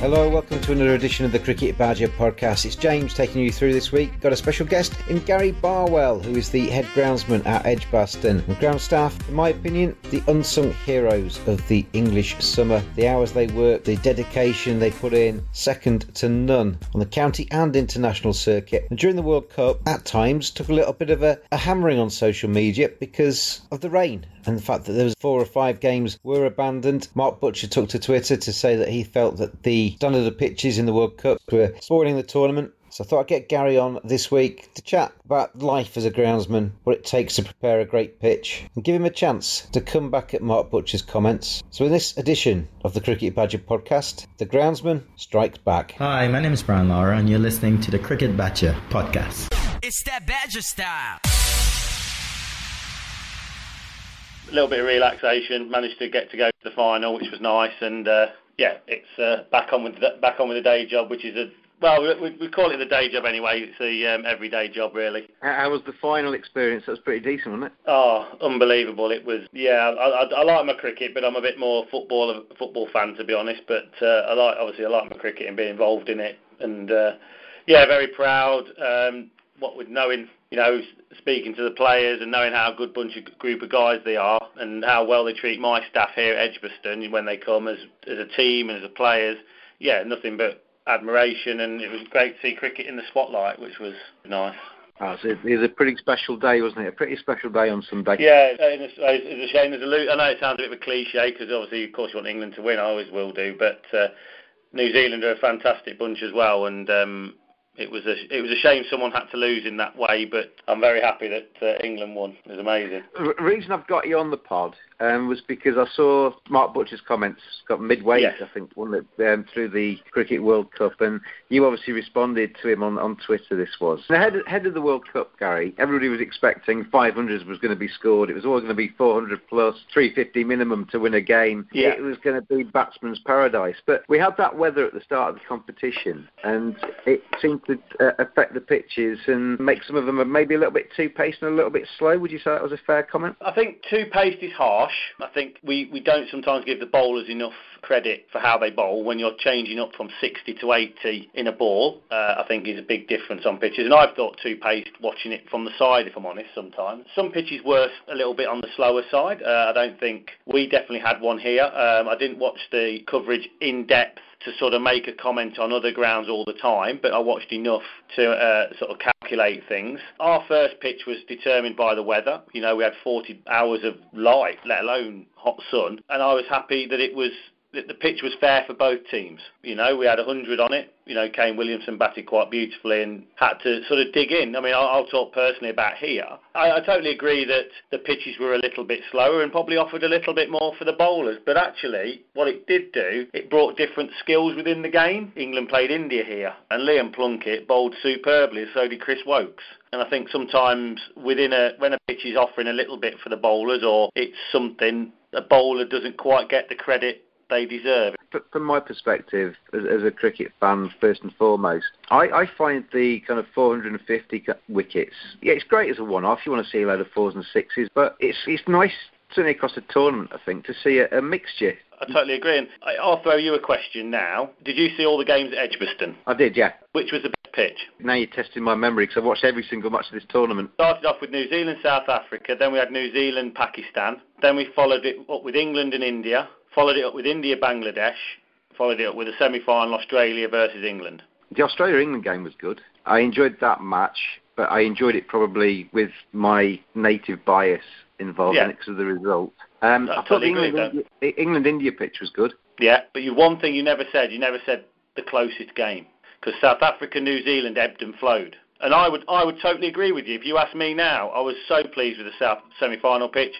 Hello, welcome to another edition of the Cricket Badger podcast. It's James taking you through this week. Got a special guest in Gary Barwell, who is the head groundsman at Edgbaston. And ground staff, in my opinion, the unsung heroes of the English summer. The hours they work, the dedication they put in, second to none on the county and international circuit. And during the World Cup, at times took a little bit of a, a hammering on social media because of the rain and the fact that there was four or five games were abandoned. Mark Butcher took to Twitter to say that he felt that the standard of the pitches in the World Cup were spoiling the tournament. So I thought I'd get Gary on this week to chat about life as a groundsman, what it takes to prepare a great pitch, and give him a chance to come back at Mark Butcher's comments. So in this edition of the Cricket Badger podcast, the groundsman strikes back. Hi, my name is Brian Lara, and you're listening to the Cricket Badger podcast. It's that Badger style. a little bit of relaxation. Managed to get to go to the final, which was nice. And uh, yeah, it's uh, back on with the, back on with the day job, which is a well, we, we call it the day job anyway. It's the um, everyday job, really. How was the final experience? That was pretty decent, wasn't it? Oh, unbelievable! It was. Yeah, I, I, I like my cricket, but I'm a bit more football football fan to be honest. But uh, I like obviously I like my cricket and being involved in it. And uh, yeah, very proud. Um, what with knowing, you know, speaking to the players and knowing how good bunch of group of guys they are and how well they treat my staff here at Edgbaston when they come as as a team and as a players. Yeah, nothing but admiration, and it was great to see cricket in the spotlight, which was nice. Oh, so it was a pretty special day, wasn't it? A pretty special day on Sunday. Yeah, it's, it's a shame. There's a lo- I know it sounds a bit of a cliche because obviously, of course, you want England to win. I always will do, but uh, New Zealand are a fantastic bunch as well, and um, it was a it was a shame someone had to lose in that way, but I'm very happy that uh, England won. It was amazing. The reason I've got you on the pod um, was because I saw Mark Butcher's comments got midway, yes. I think, one um, through the Cricket World Cup, and you obviously responded to him on, on Twitter. This was ahead, ahead of the World Cup, Gary. Everybody was expecting 500 was going to be scored. It was always going to be 400 plus, 350 minimum to win a game. Yeah. It was going to be batsman's paradise. But we had that weather at the start of the competition, and it seemed to uh, affect the pitches and make some of them maybe a little bit too paced and a little bit slow. Would you say that was a fair comment? I think too paced is harsh. I think we, we don't sometimes give the bowlers enough credit for how they bowl when you're changing up from 60 to 80 in a ball. Uh, I think is a big difference on pitches, and I've thought too paced watching it from the side. If I'm honest, sometimes some pitches were a little bit on the slower side. Uh, I don't think we definitely had one here. Um, I didn't watch the coverage in depth to sort of make a comment on other grounds all the time, but I watched enough to uh, sort of calculate things. Our first pitch was determined by the weather. You know, we had 40 hours of light, let alone hot sun, and I was happy that it was the, pitch was fair for both teams. You know, we had 100 on it. You know, Kane Williamson batted quite beautifully and had to sort of dig in. I mean, I'll, I'll talk personally about here. I, I totally agree that the pitches were a little bit slower and probably offered a little bit more for the bowlers. But actually, what it did do, it brought different skills within the game. England played India here, and Liam Plunkett bowled superbly, so did Chris Woakes. And I think sometimes within a when a pitch is offering a little bit for the bowlers or it's something a bowler doesn't quite get the credit they deserve. It. From my perspective, as, as a cricket fan, first and foremost, I, I, find the kind of 450 wickets, yeah, it's great as a one-off. You want to see a load of fours and sixes, but it's it's nice, certainly across the tournament, I think, to see a, a mixture. I totally agree. And I'll throw you a question now. Did you see all the games at Edgbaston? I did, yeah. Which was the best pitch? Now you're testing my memory because I've watched every single match of this tournament. Started off with New Zealand, South Africa, then we had New Zealand, Pakistan, then we followed it up with England and India, followed it up with India, Bangladesh, followed it up with a semi-final Australia versus England. The Australia England game was good. I enjoyed that match, but I enjoyed it probably with my native bias involved Yeah. in it because of the result. Um, I I thought totally the agree England, with India, England India pitch was good. Yeah, but you one thing you never said, you never said the closest game because South Africa, New Zealand ebbed and flowed. And I would I would totally agree with you. If you ask me now, I was so pleased with the South semi-final pitch.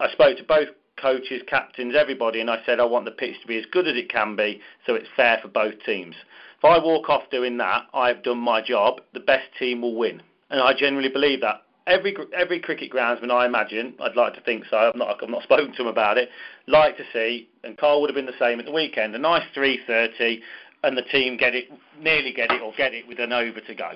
I spoke to both coaches, captains, everybody, and I said I want the pitch to be as good as it can be, so it's fair for both teams. If I walk off doing that, I've done my job. The best team will win, and I generally believe that. Every every cricket groundsman, I imagine, I'd like to think so. I've not I've not spoken to him about it. Like to see, and Karl would have been the same at the weekend. A nice 3:30, and the team get it, nearly get it, or get it with an over to go.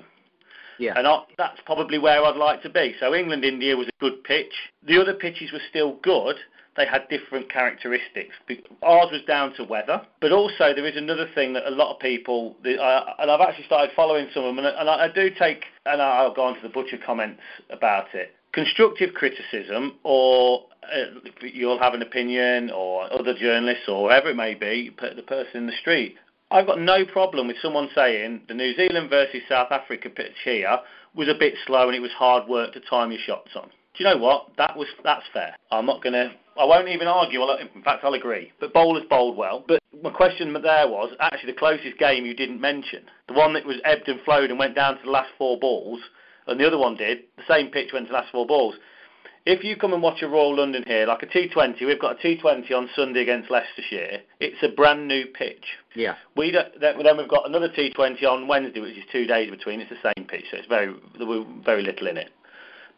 Yeah. And I, that's probably where I'd like to be. So England India was a good pitch. The other pitches were still good. They had different characteristics. Ours was down to weather, but also there is another thing that a lot of people, and I've actually started following some of them, and, I- do take, and I'll go on to the butcher comments about it. Constructive criticism, or uh, you'll have an opinion, or other journalists, or whatever it may be, the person in the street. I've got no problem with someone saying the New Zealand versus South Africa pitch here was a bit slow and it was hard work to time your shots on. Do you know what? That was that's fair. I'm not gonna. I won't even argue. In fact, I'll agree. But bowlers bowled well. But my question there was actually the closest game you didn't mention, the one that was ebbed and flowed and went down to the last four balls, and the other one did. The same pitch went to the last four balls. If you come and watch a Royal London here, like a T20, we've got a T20 on Sunday against Leicestershire. It's a brand new pitch. Yeah. We don't, then then we've got another T20 on Wednesday, which is two days between. It's the same pitch, so it's very there were very little in it.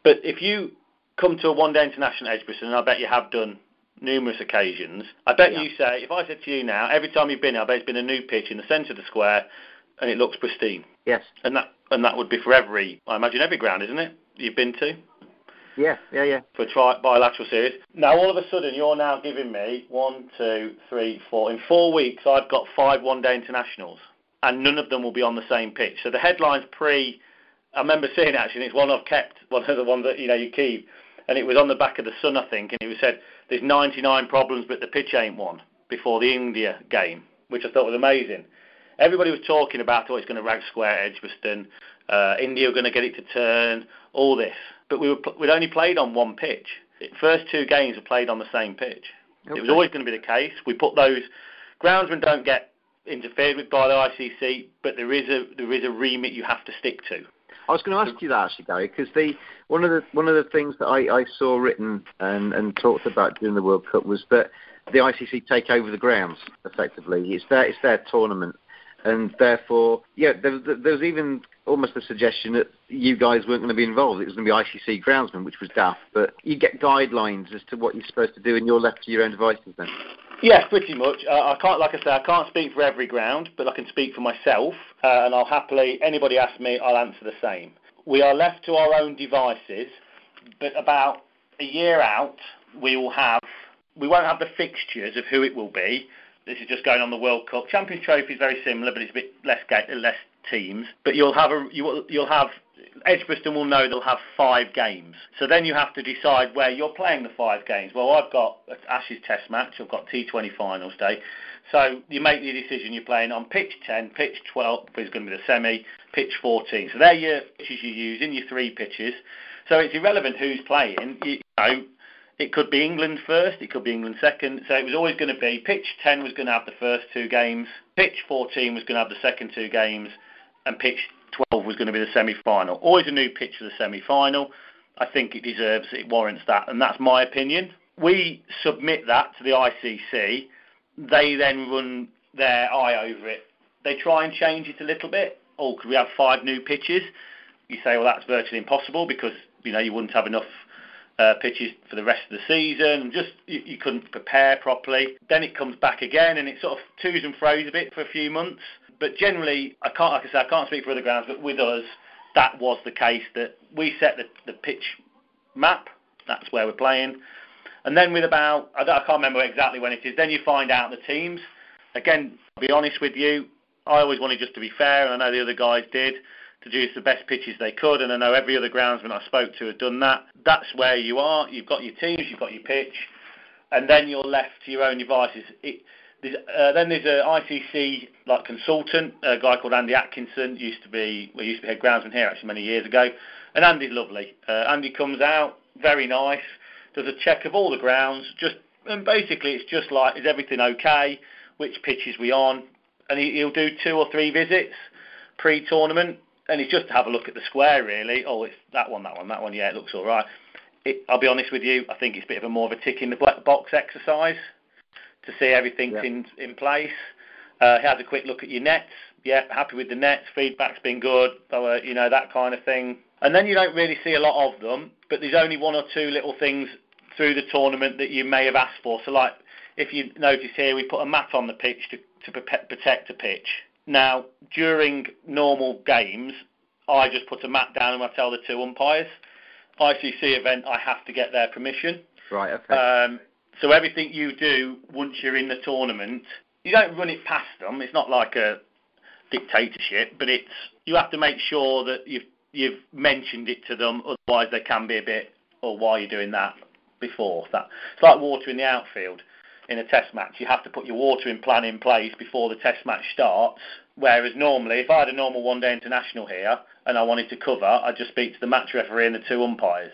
But if you come to a one-day international at and I bet you have done numerous occasions, I bet Yeah. you say, if I said to you now, every time you've been here, I bet it's been a new pitch in the centre of the square, and it looks pristine. Yes. And that and that would be for every, I imagine, every ground, isn't it? You've been to Yeah. Yeah. Yeah. for a tri- bilateral series. Now, all of a sudden, you're now giving me one, two, three, four. In four weeks, I've got five one-day internationals, and none of them will be on the same pitch. So the headlines pre, I remember seeing actually, and it's one I've kept, one of the ones that you know you keep, and it was on the back of the Sun, I think, and it was said there's 99 problems, but the pitch ain't one before the India game, which I thought was amazing. Everybody was talking about, oh, it's going to rag square Edgbaston, uh, India are going to get it to turn, all this. But we were pl- we'd only played on one pitch. The first two games were played on the same pitch. It was always going to be the case. We put those groundsmen don't get interfered with by the ICC, but there is a there is a remit you have to stick to. I was going to ask you that actually, Gary, because the one of the one of the things that I, I saw written and, and talked about during the World Cup was that the ICC take over the grounds effectively. It's their it's their tournament, and therefore, yeah, there, there there was even almost a suggestion that you guys weren't going to be involved. It was going to be ICC groundsmen, which was daft. But you get guidelines as to what you're supposed to do, and you're left to your own devices then. Yes, pretty much. Uh, I can't, like I say, I can't speak for every ground, but I can speak for myself, uh, and I'll happily. Anybody ask me, I'll answer the same. We are left to our own devices, but about a year out, we will have. We won't have the fixtures of who it will be. This is just going on the World Cup. Champions Trophy is very similar, but it's a bit less less teams. But you'll have a you will, you'll have Edgbaston will know they'll have five games. So then you have to decide where you're playing the five games. Well, I've got Ashes Test match. I've got T20 finals day. So you make the decision you're playing on pitch 10, pitch 12 is going to be the semi, pitch 14. So they're your pitches you're using, your three pitches. So it's irrelevant who's playing. You, you know, it could be England first, it could be England second. So it was always going to be pitch 10 was going to have the first two games, pitch 14 was going to have the second two games, and pitch 12 was going to be the semi-final. Always a new pitch for the semi-final. I think it deserves, it warrants that, and that's my opinion. We submit that to the ICC. They then run their eye over it. They try and change it a little bit. Oh, could we have five new pitches? You say, well, that's virtually impossible because you know you wouldn't have enough uh, pitches for the rest of the season. Just you, you couldn't prepare properly. Then it comes back again, and it sort of twos and fro's a bit for a few months. But generally, I can't, like I say, I can't speak for other grounds, but with us, that was the case. That we set the, the pitch map. That's where we're playing. And then with about, I, I can't remember exactly when it is. Then you find out the teams. Again, to be honest with you, I always wanted just to be fair, and I know the other guys did to choose the best pitches they could, and I know every other groundsman I spoke to had done that. That's where you are. You've got your teams, you've got your pitch, and then you're left to your own devices. It, uh, then there's an ICC like consultant, a guy called Andy Atkinson. Used to be, well, used to be head groundsman here actually many years ago. And Andy's lovely. Uh, Andy comes out, very nice, does a check of all the grounds. Just and basically, it's just like, is everything okay? Which pitches we on? And he, he'll do two or three visits pre-tournament, and it's just to have a look at the square really. Oh, it's that one, that one, that one. Yeah, it looks all right. It, I'll be honest with you. I think it's a bit of a more of a tick in the black box exercise to see everything's yeah. in in place. Uh, he has a quick look at your nets. Yeah, happy with the nets. Feedback's been good. Uh, you know that kind of thing. And then you don't really see a lot of them, but there's only one or two little things through the tournament that you may have asked for. So, like if you notice here, we put a mat on the pitch to, to protect the pitch. Now, during normal games, I just put a mat down and I tell the two umpires. ICC event, I have to get their permission. Right. Okay. Um, so everything you do once you're in the tournament, you don't run it past them. It's not like a dictatorship, but it's you have to make sure that you've you've mentioned it to them. Otherwise, they can be a bit, or oh, why are you doing that before that? It's like water in the outfield in a test match. You have to put your watering plan in place before the test match starts. Whereas normally, if I had a normal one-day international here and I wanted to cover, I'd just speak to the match referee and the two umpires.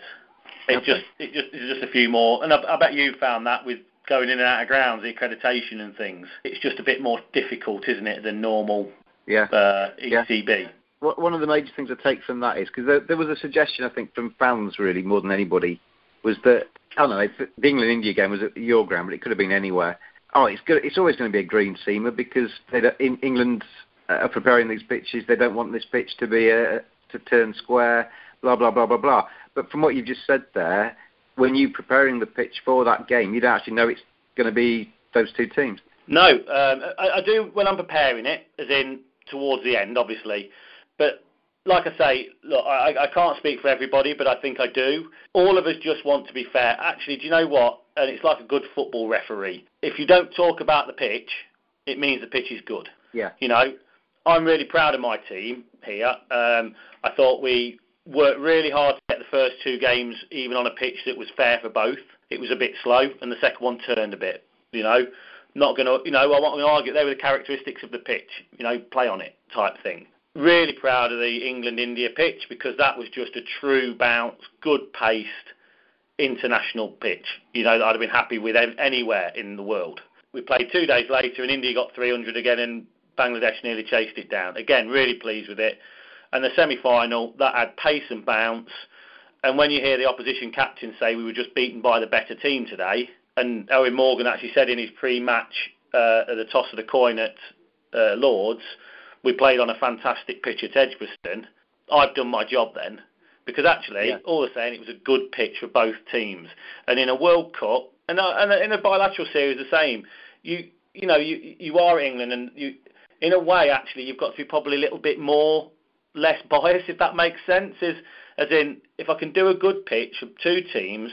It okay. just it just it's just a few more, and I, I bet you found that with going in and out of grounds, the accreditation and things. It's just a bit more difficult, isn't it, than normal yeah. Uh, ECB. Yeah one of the major things I take from that is because there, there, was a suggestion I think from fans really more than anybody was that I don't know the England India game was at your ground, but it could have been anywhere. Oh, it's good. It's always going to be a green seamer because they in England uh, are preparing these pitches. They don't want this pitch to be a, to turn square. Blah blah blah blah blah. But from what you've just said there, when you're preparing the pitch for that game, you don't actually know it's going to be those two teams. No, um, I, I do when I'm preparing it, as in towards the end, obviously. But like I say, look, I, I can't speak for everybody, but I think I do. All of us just want to be fair. Actually, do you know what? And it's like a good football referee. If you don't talk about the pitch, it means the pitch is good. Yeah. You know, I'm really proud of my team here. Um, I thought we worked really hard to get the first two games even on a pitch that was fair for both. It was a bit slow, and the second one turned a bit. You know, not going to, you know, I want to argue they were the characteristics of the pitch. You know, play on it type thing really proud of the England India pitch because that was just a true bounce, good paced international pitch. You know, I'd have been happy with anywhere in the world. We played two days later and India got 300 again and Bangladesh nearly chased it down. Again, really pleased with it. And the semi final, that had pace and bounce. And when you hear the opposition captain say we were just beaten by the better team today, and Eoin Morgan actually said in his pre match uh, at the toss of the coin at uh, Lords, we played on a fantastic pitch at Edgbaston. I've done my job then. Because actually, yeah. all the saying, it was a good pitch for both teams. And in a World Cup, and, uh, and in a bilateral series, the same. You you know you you are England, and you in a way actually you've got to be probably a little bit more less biased, if that makes sense. Is as in if I can do a good pitch of two teams,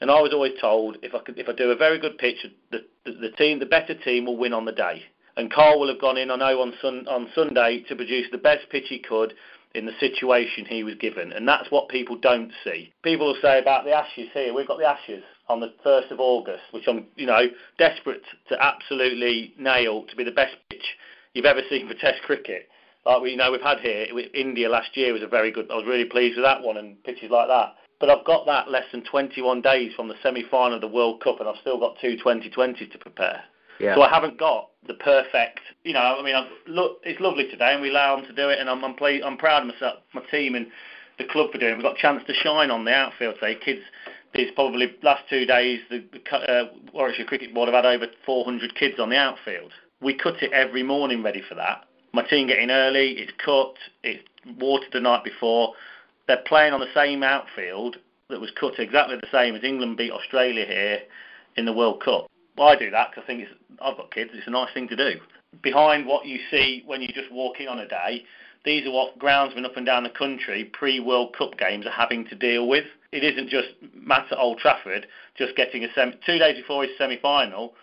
and I was always told if I could if I do a very good pitch, the the, the team the better team will win on the day. And Karl will have gone in, I know, on, sun, on Sunday to produce the best pitch he could in the situation he was given. And that's what people don't see. People will say about the Ashes here, we've got the Ashes on the 1st of August, which I'm, you know, desperate to absolutely nail to be the best pitch you've ever seen for Test cricket. Like we you know we've had here, India last year was a very good. I was really pleased with that one and pitches like that. But I've got that less than 21 days from the semi-final of the World Cup, and I've still got two T20s to prepare. Yeah. So I haven't got the perfect. You know, I mean, I've, look, it's lovely today, and we allow them to do it, and I'm I'm, play, I'm proud of myself, my team, and the club for doing. it. We've got a chance to shine on the outfield today. Kids, there's probably last two days the, the uh, Warwickshire Cricket Board have had over 400 kids on the outfield. We cut it every morning ready for that. My team get in early. It's cut. It's watered the night before. They're playing on the same outfield that was cut exactly the same as England beat Australia here in the World Cup. Well, I do that because I think it's, I've got kids. It's a nice thing to do. Behind what you see when you just walk in on a day, these are what groundsmen up and down the country pre-World Cup games are having to deal with. It isn't just Matt at Old Trafford just getting a semi. Two days before his semi-final,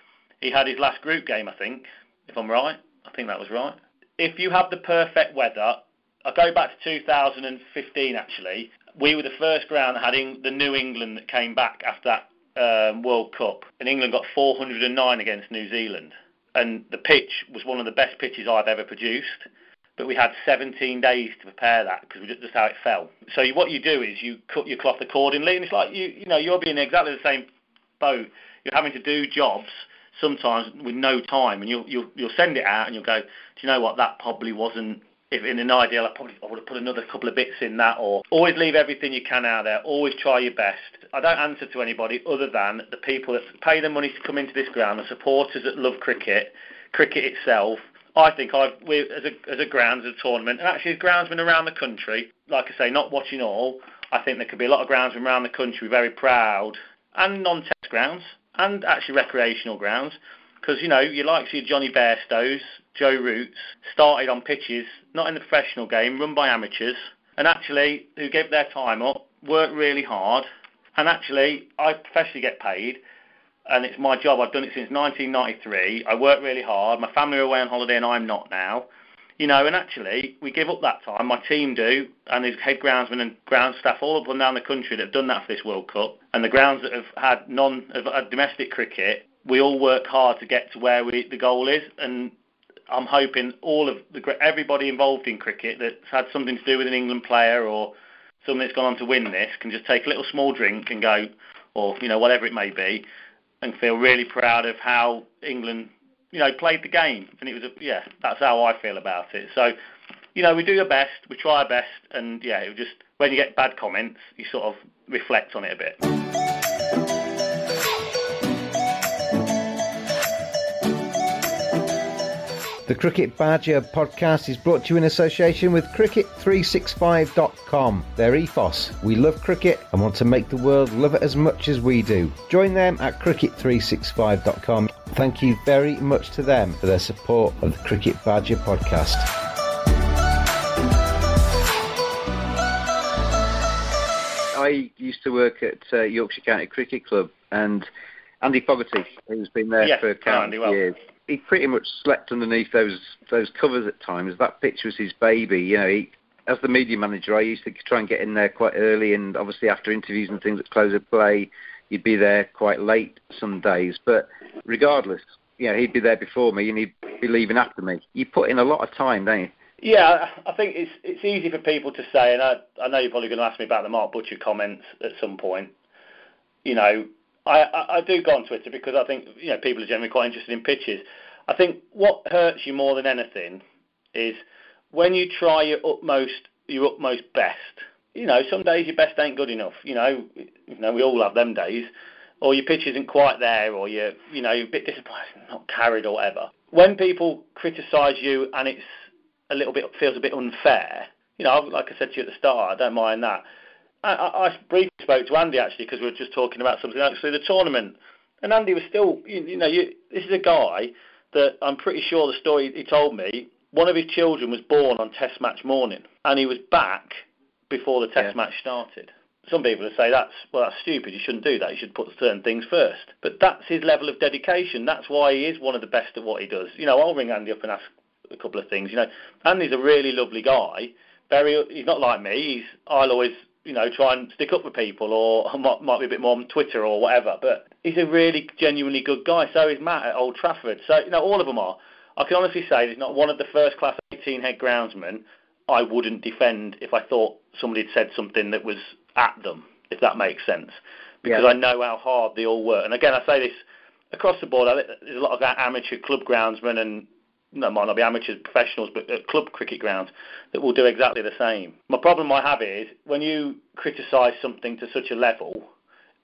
he had his last group game, I think, if I'm right. I think that was right. If you have the perfect weather, I go back to 2015 actually. We were the first ground that had the New England that came back after that um, World Cup, and England got 409 against New Zealand. and the pitch was one of the best pitches I've ever produced. But we had 17 days to prepare that because just how it fell. So you, what you do is you cut your cloth accordingly, and it's like you you know you're being exactly the same boat. You're having to do jobs sometimes with no time, and you'll you'll you'll send it out, and you'll go, do you know what? That probably wasn't if in an ideal, I probably I would have put another couple of bits in that, or always leave everything you can out there. Always try your best. I don't answer to anybody other than the people that pay the money to come into this ground, the supporters that love cricket, cricket itself. I think I've as a as a grounds, as a tournament, and actually groundsmen around the country. Like I say, not watching all. I think there could be a lot of groundsmen around the country very proud, and non-test grounds, and actually recreational grounds, because you know you like to see Jonny Bairstows, Joe Roots started on pitches not in the professional game, run by amateurs, and actually who gave their time up, worked really hard, and actually I professionally get paid, and it's my job. I've done it since 1993. I work really hard. My family are away on holiday, and I'm not now. You know, and actually, we give up that time. My team do, and there's head groundsmen and ground staff all up and down the country that have done that for this World Cup. And the grounds that have had non, have had domestic cricket, we all work hard to get to where we, the goal is. And I'm hoping all of the everybody involved in cricket that's had something to do with an England player or someone that's gone on to win this can just take a little small drink and go, or you know whatever it may be, and feel really proud of how England you know played the game. And it was a, yeah, that's how I feel about it. So you know we do our best, we try our best, and yeah, it just when you get bad comments, you sort of reflect on it a bit. The Cricket Badger podcast is brought to you in association with Cricket365.com. Their ethos we love cricket and want to make the world love it as much as we do. Join them at Cricket365.com. Thank you very much to them for their support of the Cricket Badger podcast. I used to work at uh, Yorkshire County Cricket Club, and Andy Fogarty, who's been there yes, for countless well. years, he pretty much slept underneath those those covers at times. That pitch was his baby. You know, he, as the media manager, I used to try and get in there quite early, and obviously after interviews and things at close of play, you'd be there quite late some days. But regardless, you know, he'd be there before me, and he'd be leaving after me. You put in a lot of time, don't you? Yeah, I think it's it's easy for people to say, and I, I know you're probably going to ask me about the Mark Butcher comments at some point. You know, I, I, I do go on Twitter because I think you know people are generally quite interested in pitches. I think what hurts you more than anything is when you try your utmost, your utmost best. You know, some days your best ain't good enough. You know, you know we all have them days, or your pitch isn't quite there, or you're, you know, you're a bit disappointed, not carried or whatever. When people criticise you and it's a little bit feels a bit unfair, you know, like I said to you at the start, I don't mind that. I, I, I briefly spoke to Andy actually because we were just talking about something actually the tournament, and Andy was still, you, you know, you, this is a guy that I'm pretty sure the story he told me. One of his children was born on Test match morning, and he was back before the Test yeah. match started. Some people would say that's well, that's stupid. You shouldn't do that. You should put certain things first. But that's his level of dedication. That's why he is one of the best at what he does. You know, I'll ring Andy up and ask a couple of things. You know, Andy's a really lovely guy. Very, he's not like me. He's I'll always you know, try and stick up for people, or might, might be a bit more on Twitter or whatever. But he's a really genuinely good guy. So is Matt at Old Trafford. So you know, all of them are. I can honestly say there's not one of the first class 18 head groundsmen I wouldn't defend if I thought somebody had said something that was at them, if that makes sense. Because yeah. I know how hard they all work. And again, I say this across the board. There's a lot of amateur club groundsmen and no, might not be amateurs, professionals, but at club cricket grounds that will do exactly the same. My problem I have is when you criticise something to such a level,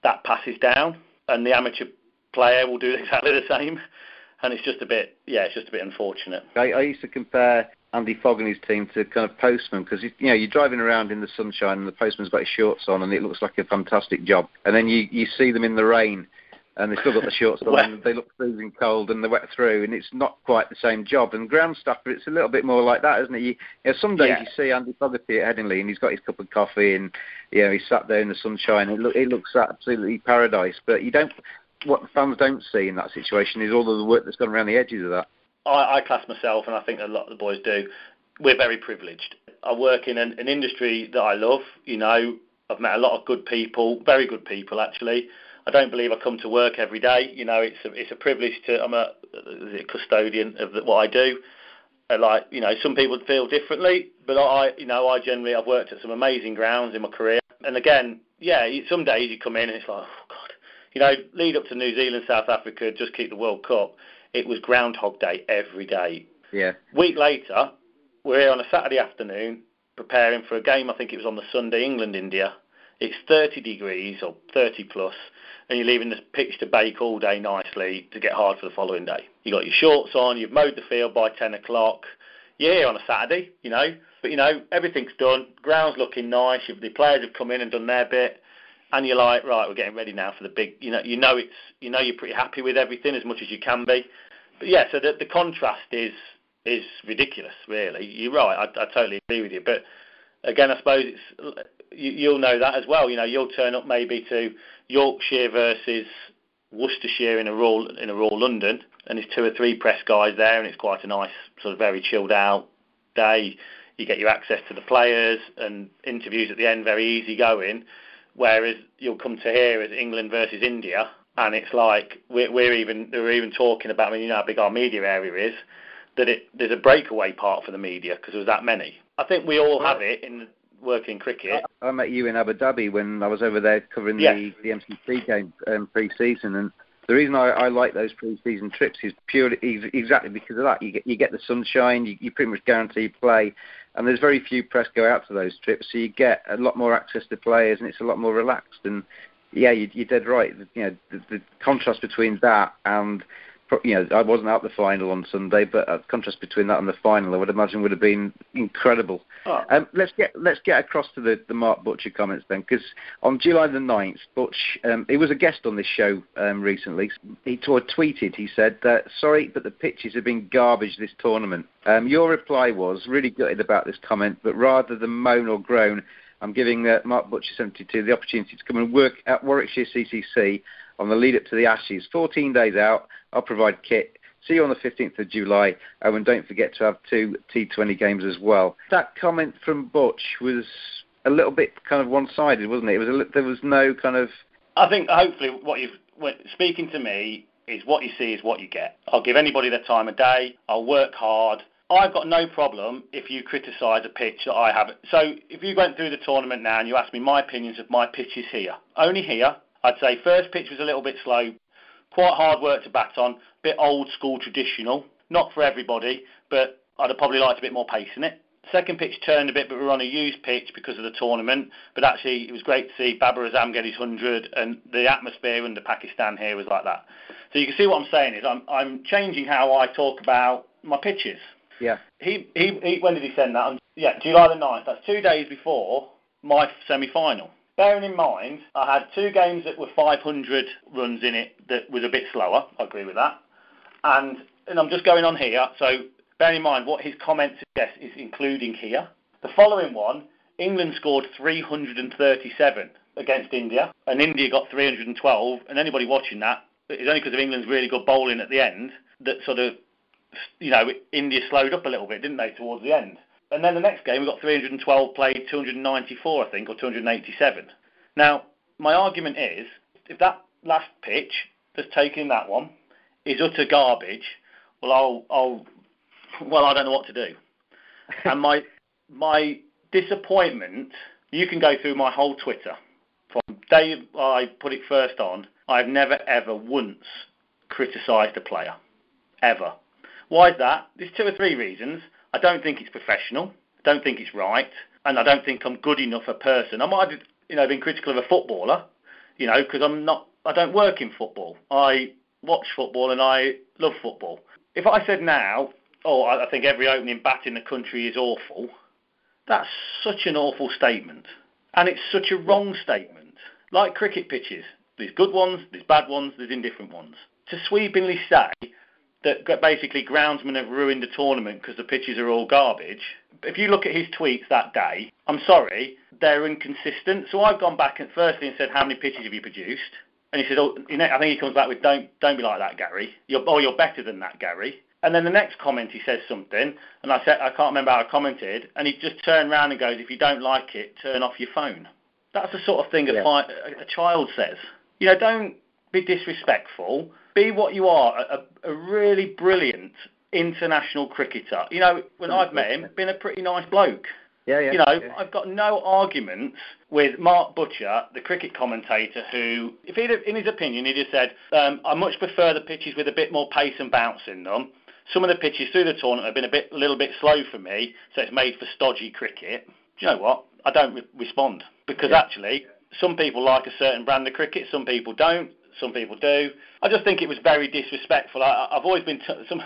that passes down, and the amateur player will do exactly the same. And it's just a bit, yeah, it's just a bit unfortunate. I, I used to compare Andy Fogg and his team to kind of postmen because you know you're driving around in the sunshine and the postman's got his shorts on and it looks like a fantastic job, and then you you see them in the rain and they've still got the shorts on and they look freezing cold and they're wet through and it's not quite the same job. And ground stuff, it's a little bit more like that, isn't it? You, you know, some days yeah. you see Andy Fogarty at Headingley and he's got his cup of coffee and you know he's sat there in the sunshine. It, look, it looks absolutely paradise. But you don't. What fans don't see in that situation is all of the work that's gone around the edges of that. I, I class myself, and I think a lot of the boys do. We're very privileged. I work in an, an industry that I love. You know, I've met a lot of good people, very good people actually. I don't believe I come to work every day. You know, it's a, it's a privilege to. I'm a, a custodian of the, what I do. Uh, like you know, some people feel differently, but I, you know, I generally I've worked at some amazing grounds in my career. And again, yeah, some days you come in and it's like, oh god, you know, lead up to New Zealand, South Africa, just keep the World Cup. It was Groundhog Day every day. Yeah. Week later, we're here on a Saturday afternoon preparing for a game. I think it was on the Sunday, England India. It's 30 degrees or 30 plus, and you're leaving the pitch to bake all day nicely to get hard for the following day. You got your shorts on, you've mowed the field by 10 o'clock. You're on a Saturday, you know, but you know everything's done. Ground's looking nice. The players have come in and done their bit, and you're like, right, we're getting ready now for the big. You know, you know it's, you know, you're pretty happy with everything as much as you can be. But yeah, so the, the contrast is is ridiculous, really. You're right. I, I totally agree with you. But again, I suppose it's you'll know that as well. You know, you'll turn up maybe to Yorkshire versus Worcestershire in a Royal in a Royal London, and there's two or three press guys there, and it's quite a nice sort of very chilled out day. You get your access to the players and interviews at the end, very easy going. Whereas you'll come to here as England versus India, and it's like we're, we're even we're even talking about. I mean, you know how big our media area is that it there's a breakaway part for the media because there's that many. I think we all have it in working cricket. I, I met you in Abu Dhabi when I was over there covering yes. the the MCC game um, pre-season, and the reason I, I like those pre-season trips is purely exactly because of that. You get you get the sunshine, you, you pretty much guarantee play, and there's very few press go out to those trips, so you get a lot more access to players, and it's a lot more relaxed. And yeah, you, you're dead right. You know, the, the contrast between that and you know, I wasn't at the final on Sunday, but a contrast between that and the final, I would imagine would have been incredible. Oh. Um, let's get let's get across to the, the Mark Butcher comments then, because on July the 9th, Butch, um, he was a guest on this show um, recently. He t- tweeted, he said, that, sorry, but the pitches have been garbage this tournament. Um, your reply was, really gutted about this comment, but rather than moan or groan, I'm giving uh, Mark Butcher 72 the opportunity to come and work at Warwickshire CCC on the lead up to the Ashes. 14 days out, I'll provide kit. See you on the 15th of July. Oh, and don't forget to have two T20 games as well. That comment from Butch was a little bit kind of one-sided, wasn't it? it was a, there was no kind of. I think hopefully what you've speaking to me is what you see is what you get. I'll give anybody their time of day. I'll work hard. I've got no problem if you criticise a pitch that I have. So if you went through the tournament now and you asked me my opinions of my pitches here, only here, I'd say first pitch was a little bit slow, quite hard work to bat on, bit old school traditional. Not for everybody, but I'd have probably liked a bit more pace in it. Second pitch turned a bit, but we were on a used pitch because of the tournament. But actually, it was great to see Babar Azam get his 100, and the atmosphere under Pakistan here was like that. So you can see what I'm saying is I'm, I'm changing how I talk about my pitches. Yeah. He, he, he when did he send that? Yeah, July the 9th. That's two days before my semi-final bearing in mind, I had two games that were 500 runs in it that was a bit slower. I agree with that. And, and I'm just going on here. So bearing in mind what his comment suggests is including here. The following one, England scored 337 against India, and India got 312. And anybody watching that, it's only because of England's really good bowling at the end that sort of, you know, India slowed up a little bit, didn't they, towards the end? And then the next game we got 312 played, 294 I think, or 287. Now, my argument is, if that last pitch that's taking that one is utter garbage, well, I'll, I'll, well, I don't know what to do. and my, my disappointment, you can go through my whole Twitter. From day I put it first on, I've never ever once criticised a player, ever. Why is that? There's two or three reasons. I don't think it's professional. I don't think it's right, and I don't think I'm good enough a person. I might have, you know, been critical of a footballer, you know, because I'm not. I don't work in football. I watch football and I love football. If I said now, oh, I think every opening bat in the country is awful, that's such an awful statement, and it's such a wrong statement. Like cricket pitches, there's good ones, there's bad ones, there's indifferent ones. To sweepingly say that basically groundsmen have ruined the tournament because the pitches are all garbage. If you look at his tweets that day, I'm sorry, they're inconsistent. So I've gone back and firstly and said, how many pitches have you produced? And he said, oh, you know, I think he comes back with, don't, don't be like that, Gary. You're, oh, you're better than that, Gary. And then the next comment he says something, and I said, I can't remember how I commented, and he just turned around and goes, if you don't like it, turn off your phone. That's the sort of thing yeah. a, a child says. You know, don't be disrespectful. Be what you are, a, a really brilliant international cricketer. You know, when I've met him, been a pretty nice bloke. Yeah, yeah. You know, yeah. I've got no arguments with Mark Butcher, the cricket commentator, who, if he'd, in his opinion, he just said, um, I much prefer the pitches with a bit more pace and bounce in them. Some of the pitches through the tournament have been a bit, a little bit slow for me, so it's made for stodgy cricket. Do you know what? I don't re- respond because Yeah. actually, some people like a certain brand of cricket, some people don't, some people do. I just think it was very disrespectful. I, I've always been t- some.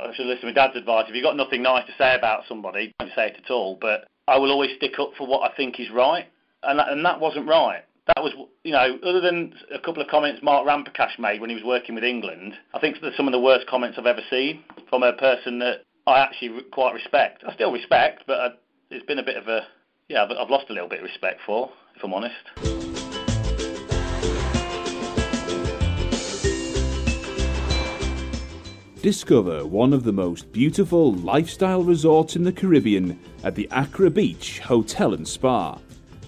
I should listen to my dad's advice. If you've got nothing nice to say about somebody, don't say it at all. But I will always stick up for what I think is right, and that, and that wasn't right. That was, you know, other than a couple of comments Mark Ramprakash made when he was working with England, I think they're some of the worst comments I've ever seen from a person that I actually quite respect. I still respect, but I, it's been a bit of a, yeah, I've, I've lost a little bit of respect for, if I'm honest. Discover one of the most beautiful lifestyle resorts in the Caribbean at the Accra Beach Hotel and Spa.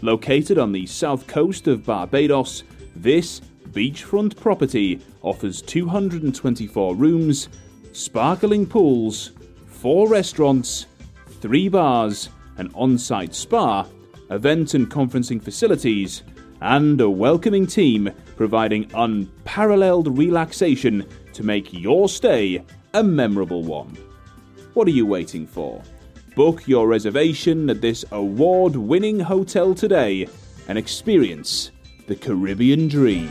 Located on the south coast of Barbados, this beachfront property offers 224 rooms, sparkling pools, four restaurants, three bars, an on site spa, event and conferencing facilities, and a welcoming team providing unparalleled relaxation to make your stay a memorable one. What are you waiting for? Book your reservation at this award winning hotel today and experience the Caribbean dream.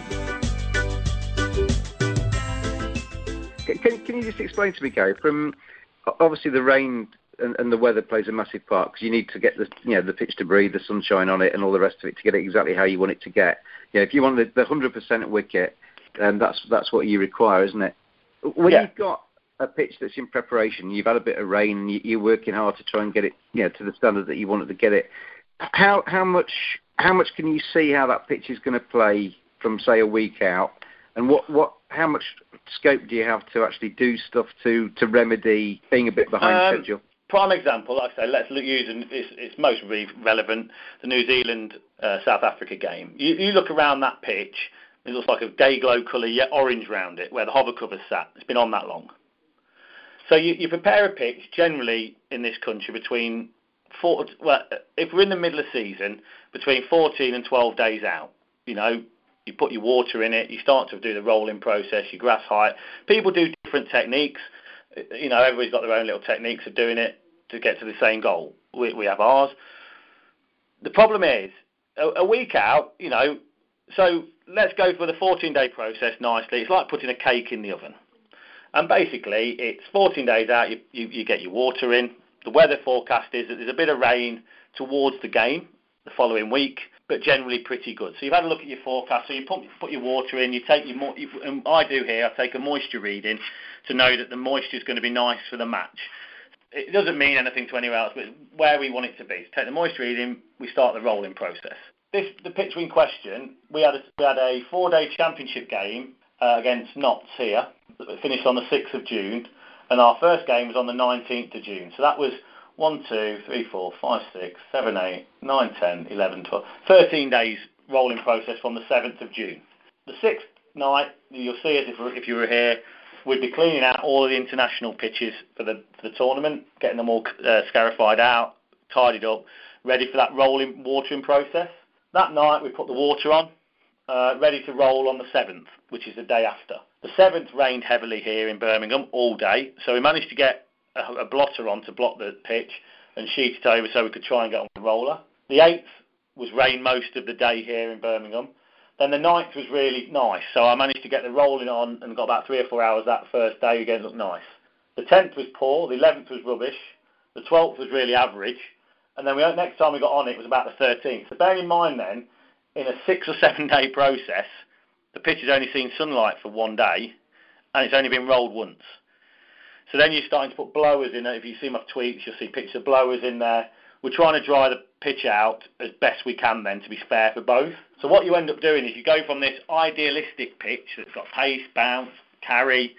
Can, can, you just explain to me, Gary? From obviously the rain and, and the weather plays a massive part because you need to get the you know the pitch to breathe, the sunshine on it, and all the rest of it to get it exactly how you want it to get. You know, if you want the, the 100% wicket, then that's that's what you require, isn't it? When Yeah. you've got a pitch that's in preparation, you've had a bit of rain, you, you're working hard to try and get it, you know, to the standard that you wanted to get it. How how much how much can you see how that pitch is going to play from say a week out, and what what how much scope do you have to actually do stuff to to remedy being a bit behind Um, schedule? Prime example, like I say, let's look, use an, it's, it's most re- relevant the New Zealand uh, South Africa game. You, you look around that pitch, it looks like a day glow colour, yet orange round it, where the hover cover's sat. It's been on that long. So you, you prepare a pitch generally in this country between four, well, if we're in the middle of season, between 14 and 12 days out. You know, you put your water in it, you start to do the rolling process, your grass height. People do different techniques. You know, everybody's got their own little techniques of doing it to get to the same goal. We, we have ours. The problem is, a, a week out, you know, so let's go for the 14 day process nicely. It's like putting a cake in the oven. And basically, it's 14 days out, you, you, you get your water in. The weather forecast is that there's a bit of rain towards the game the following week, but generally pretty good. So you've had a look at your forecast. So you put, put your water in, you take your, and I do here, I take a moisture reading to know that the moisture is going to be nice for the match. It doesn't mean anything to anyone else, but where we want it to be. So take the moisture reading, we start the rolling process. This, the pitch in question, we had a, we had a four-day championship game uh, against Notts here, that finished on the 6th of June, and our first game was on the 19th of June. So that was 1, 2, 3, 4, 5, 6, 7, 8, 9, 10, 11, 12, 13 days rolling process from the 7th of June. The sixth night, you'll see us if, if you were here, we'd be cleaning out all of the international pitches for the, for the tournament, getting them all uh, scarified out, tidied up, ready for that rolling watering process. That night we put the water on, uh, ready to roll on the 7th, which is the day after. The 7th rained heavily here in Birmingham all day, so we managed to get a, a blotter on to block the pitch and sheet it over so we could try and get on the roller. The 8th was rain most of the day here in Birmingham. Then the 9th was really nice, so I managed to get the rolling on and got about three or four hours that first day. Again, looked nice. The 10th was poor, the 11th was rubbish, the 12th was really average, and then we, next time we got on it was about the 13th. So bear in mind then, in a six or seven day process, the pitch has only seen sunlight for one day, and it's only been rolled once. So then you're starting to put blowers in it. If you see my tweets, you'll see pictures of blowers in there. We're trying to dry the pitch out as best we can then to be fair for both. So what you end up doing is you go from this idealistic pitch that's got pace, bounce, carry,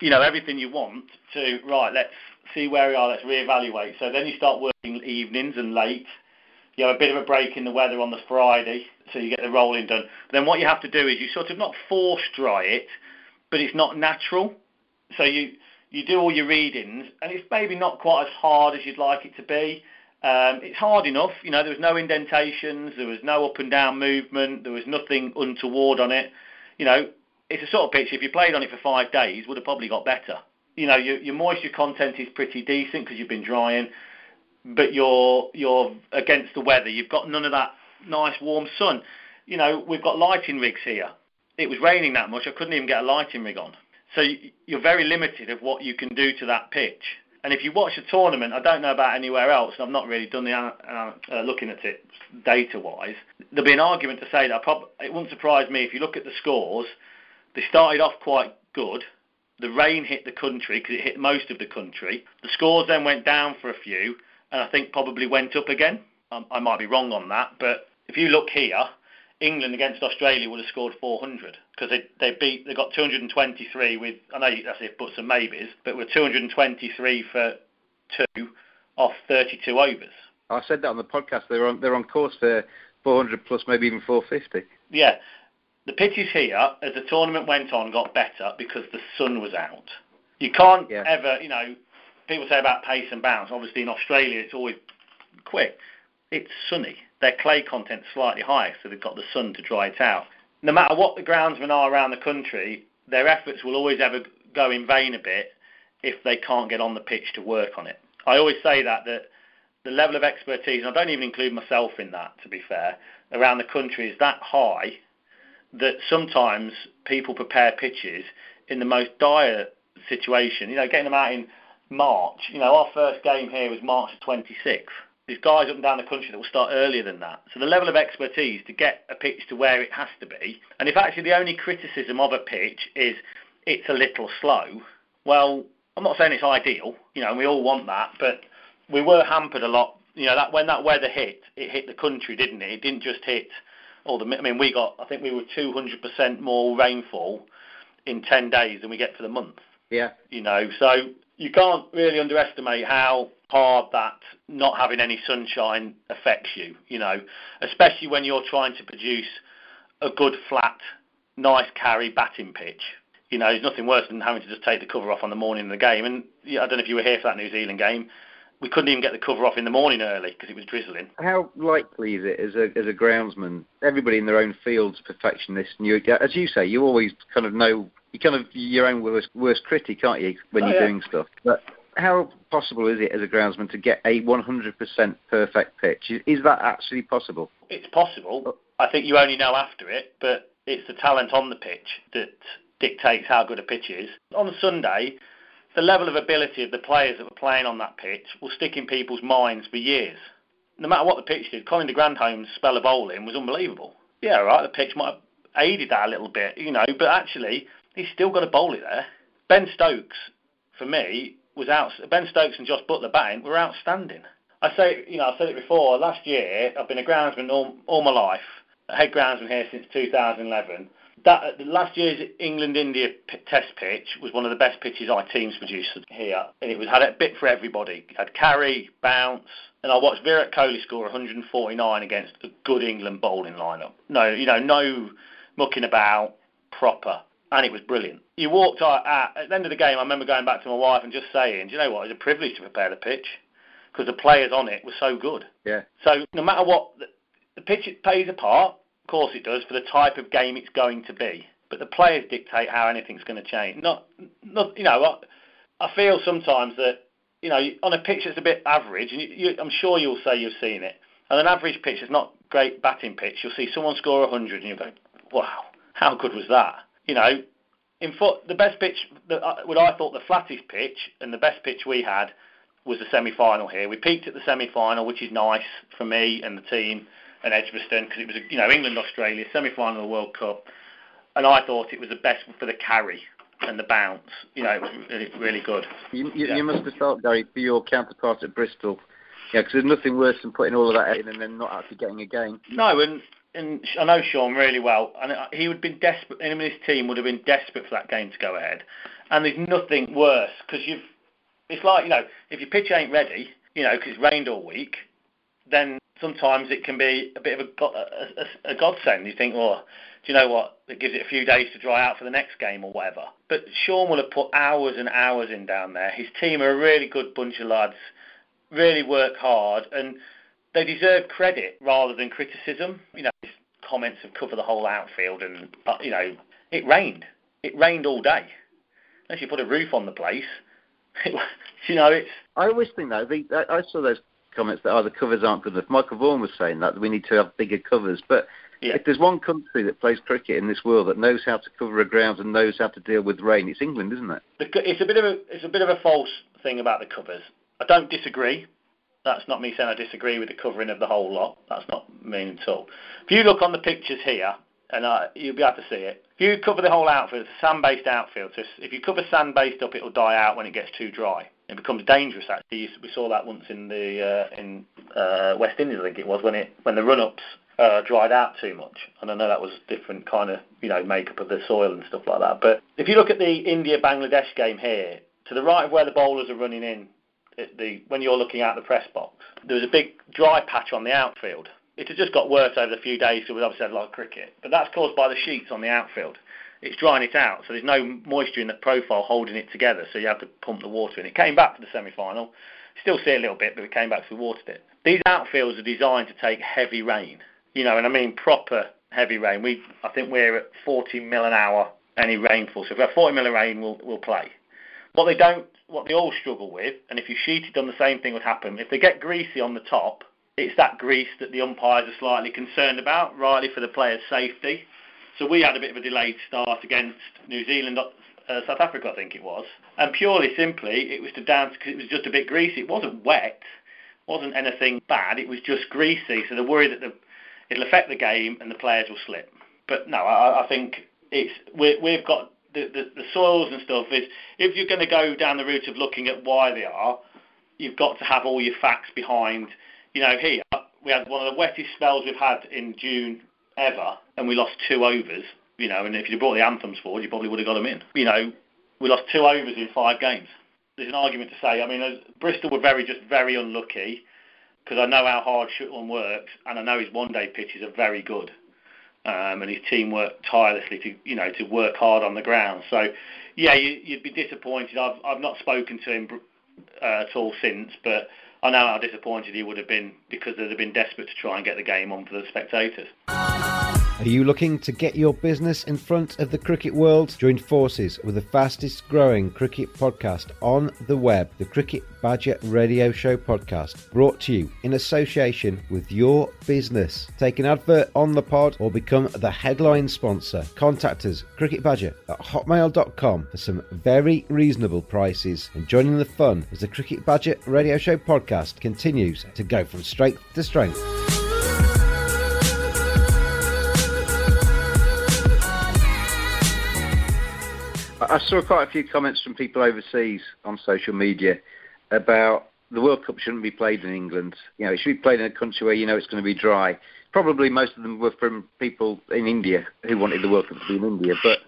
you know, everything you want to, right, let's see where we are, let's reevaluate. So then you start working evenings and late, You have a bit of a break in the weather on the Friday, so you get the rolling done. But then what you have to do is you sort of not force dry it, but it's not natural. So you you do all your readings, and it's maybe not quite as hard as you'd like it to be. Um, it's hard enough, you know. There was no indentations, there was no up and down movement, there was nothing untoward on it. You know, it's a sort of pitch. If you played on it for five days, would have probably got better. You know, your, your moisture content is pretty decent because you've been drying, but you're you're against the weather. You've got none of that nice warm sun. You know, we've got lighting rigs here. It was raining that much, I couldn't even get a lighting rig on. So you're very limited of what you can do to that pitch. And if you watch a tournament, I don't know about anywhere else, and I've not really done the uh, uh, looking at it data-wise. There'll be an argument to say that prob- it wouldn't surprise me if you look at the scores. They started off quite good. The rain hit the country because it hit most of the country. The scores then went down for a few, and I think probably went up again. Um, I might be wrong on that, but if you look here, England against Australia would have scored 400 because they they beat they got 223 with I know that's if buts and maybes, but with 223 for two off 32 overs. I said that on the podcast. They're on they're on course for 400 plus, maybe even 450. Yeah, the pitches here as the tournament went on got better because the sun was out. You can't yeah. ever, you know, people say about pace and bounce. Obviously in Australia it's always quick. It's sunny their clay content's slightly higher, so they've got the sun to dry it out. No matter what the groundsmen are around the country, their efforts will always ever go in vain a bit if they can't get on the pitch to work on it. I always say that that the level of expertise, and I don't even include myself in that, to be fair, around the country is that high that sometimes people prepare pitches in the most dire situation. You know, getting them out in March. You know, our first game here was March 26th. There's guys up and down the country that will start earlier than that. So the level of expertise to get a pitch to where it has to be, and if actually the only criticism of a pitch is it's a little slow, well, I'm not saying it's ideal, you know, and we all want that, but we were hampered a lot. You know, that when that weather hit, it hit the country, didn't it? It didn't just hit all the. I mean, we got. I think we were 200% more rainfall in 10 days than we get for the month. Yeah. You know, so you can't really underestimate how hard that not having any sunshine affects you, you know, especially when you're trying to produce a good flat, nice carry batting pitch. You know, there's nothing worse than having to just take the cover off on the morning of the game. And yeah, I don't know if you were here for that New Zealand game. We couldn't even get the cover off in the morning early because it was drizzling. How likely is it as a as a groundsman? Everybody in their own field's perfectionist, and you, as you say, you always kind of know you kind of your own worst worst critic, can't you, when oh, you're yeah. doing stuff? But how possible is it as a groundsman to get a 100% perfect pitch? Is that actually possible? It's possible. Oh. I think you only know after it, but it's the talent on the pitch that dictates how good a pitch is. On Sunday, the level of ability of the players that were playing on that pitch will stick in people's minds for years. No matter what the pitch did, Colin de Grandhomme's spell of bowling was unbelievable. Yeah, right, the pitch might have aided that a little bit, you know, but actually, he's still got to bowl it there. Ben Stokes, for me, was out. Ben Stokes and Josh Buttler batting were outstanding. I say, you know, I've said it before. Last year, I've been a groundsman all, all my life. Head groundsman here since 2011. That last year's England-India Test pitch was one of the best pitches our teams produced here, and it was had a bit for everybody. It had carry, bounce, and I watched Virat Kohli score 149 against a good England bowling lineup. No, you know, no mucking about, proper and it was brilliant. You walked out at, at the end of the game. I remember going back to my wife and just saying, "Do you know what? It's a privilege to prepare the pitch because the players on it were so good." Yeah. So no matter what, the, the pitch it plays a part. Of course it does for the type of game it's going to be. But the players dictate how anything's going to change. Not, not you know. I, I feel sometimes that you know on a pitch that's a bit average, and you, you, I'm sure you'll say you've seen it. On an average pitch, it's not great batting pitch. You'll see someone score 100, and you go, "Wow, how good was that?" you know, in foot, the best pitch, the, uh, what I thought the flattest pitch and the best pitch we had was the semi-final here. We peaked at the semi-final, which is nice for me and the team and Edgbaston because it was, you know, England Australia semi-final of the World Cup, and I thought it was the best for the carry and the bounce. You know, it was really, really good. You, you, yeah. you must have felt, Gary, for your counterpart at Bristol. Yeah, because there's nothing worse than putting all of that in and then not actually getting a game. No, and and I know Sean really well, and uh, he would have been desperate. Him and his team would have been desperate for that game to go ahead. And there's nothing worse because you've. It's like you know, if your pitch ain't ready, you know, because it's rained all week, then sometimes it can be a bit of a, a, a godsend. You think, well, do you know what? It gives it a few days to dry out for the next game or whatever. But Sean will have put hours and hours in down there. His team are a really good bunch of lads, really work hard, and they deserve credit rather than criticism. You know, his comments have covered the whole outfield, and uh, you know, it rained. It rained all day. Unless you put a roof on the place, you know, it's. I always think that. I saw those comments that oh the covers aren't good enough. Michael Vaughan was saying that we need to have bigger covers, but yeah. if there's one country that plays cricket in this world that knows how to cover a ground and knows how to deal with rain, it's England, isn't it? It's a bit of a it's a bit of a false thing about the covers. I don't disagree. That's not me saying I disagree with the covering of the whole lot. That's not me at all. If you look on the pictures here, and uh, you'll be able to see it. If you cover the whole outfield, it's a sand-based outfield. So if you cover sand-based up, it'll die out when it gets too dry. It becomes dangerous. Actually, we saw that once in the uh, in uh, West Indies, I think it was, when it when the run-ups uh, dried out too much. And I know that was different kind of you know makeup of the soil and stuff like that. But if you look at the India-Bangladesh game here, to the right of where the bowlers are running in, the when you're looking out the press box, there was a big dry patch on the outfield. It had just got worse over the few days, so we obviously had a lot of cricket. But that's caused by the sheets on the outfield it's drying it out, so there's no moisture in the profile holding it together, so you have to pump the water in. It came back to the semi-final, still see a little bit, but we came back, so we watered it. These outfields are designed to take heavy rain, you know, and I mean proper heavy rain. We, I think we're at 40 mil an hour any rainfall, so if we have 40 mil of rain, we'll, we'll play. What they don't, what they all struggle with, and if you sheeted them, the same thing would happen. If they get greasy on the top, it's that grease that the umpires are slightly concerned about, rightly for the player's safety. So we had a bit of a delayed start against New Zealand, uh, South Africa, I think it was. And purely simply, it was to dance because it was just a bit greasy. It wasn't wet, wasn't anything bad. It was just greasy. So they're worried that the, it'll affect the game and the players will slip. But no, I, I think it's we, we've got the, the, the soils and stuff. Is if you're going to go down the route of looking at why they are, you've got to have all your facts behind. You know, here we had one of the wettest spells we've had in June ever, and we lost two overs. You know, and if you'd brought the anthems forward, you probably would have got them in. You know, we lost two overs in five games. There's an argument to say. I mean, Bristol were very just very unlucky because I know how hard Shetland works, and I know his one-day pitches are very good. Um, and his team worked tirelessly to you know to work hard on the ground. So yeah, you, would be disappointed. I've I've not spoken to him uh, at all since, but I know how disappointed he would have been because they'd have been desperate to try and get the game on for the spectators. Are you looking to get your business in front of the cricket world? Join forces with the fastest growing cricket podcast on the web, the Cricket Badger Radio Show podcast, brought to you in association with your business. Take an advert on the pod or become the headline sponsor. Contact us, Cricket Badger at hotmail.com for some very reasonable prices. And joining the fun as the Cricket Badger Radio Show podcast continues to go from strength to strength. I saw quite a few comments from people overseas on social media about the World Cup shouldn't be played in England. You know, it should be played in a country where you know it's going to be dry. Probably most of them were from people in India who wanted the World Cup to be in India. But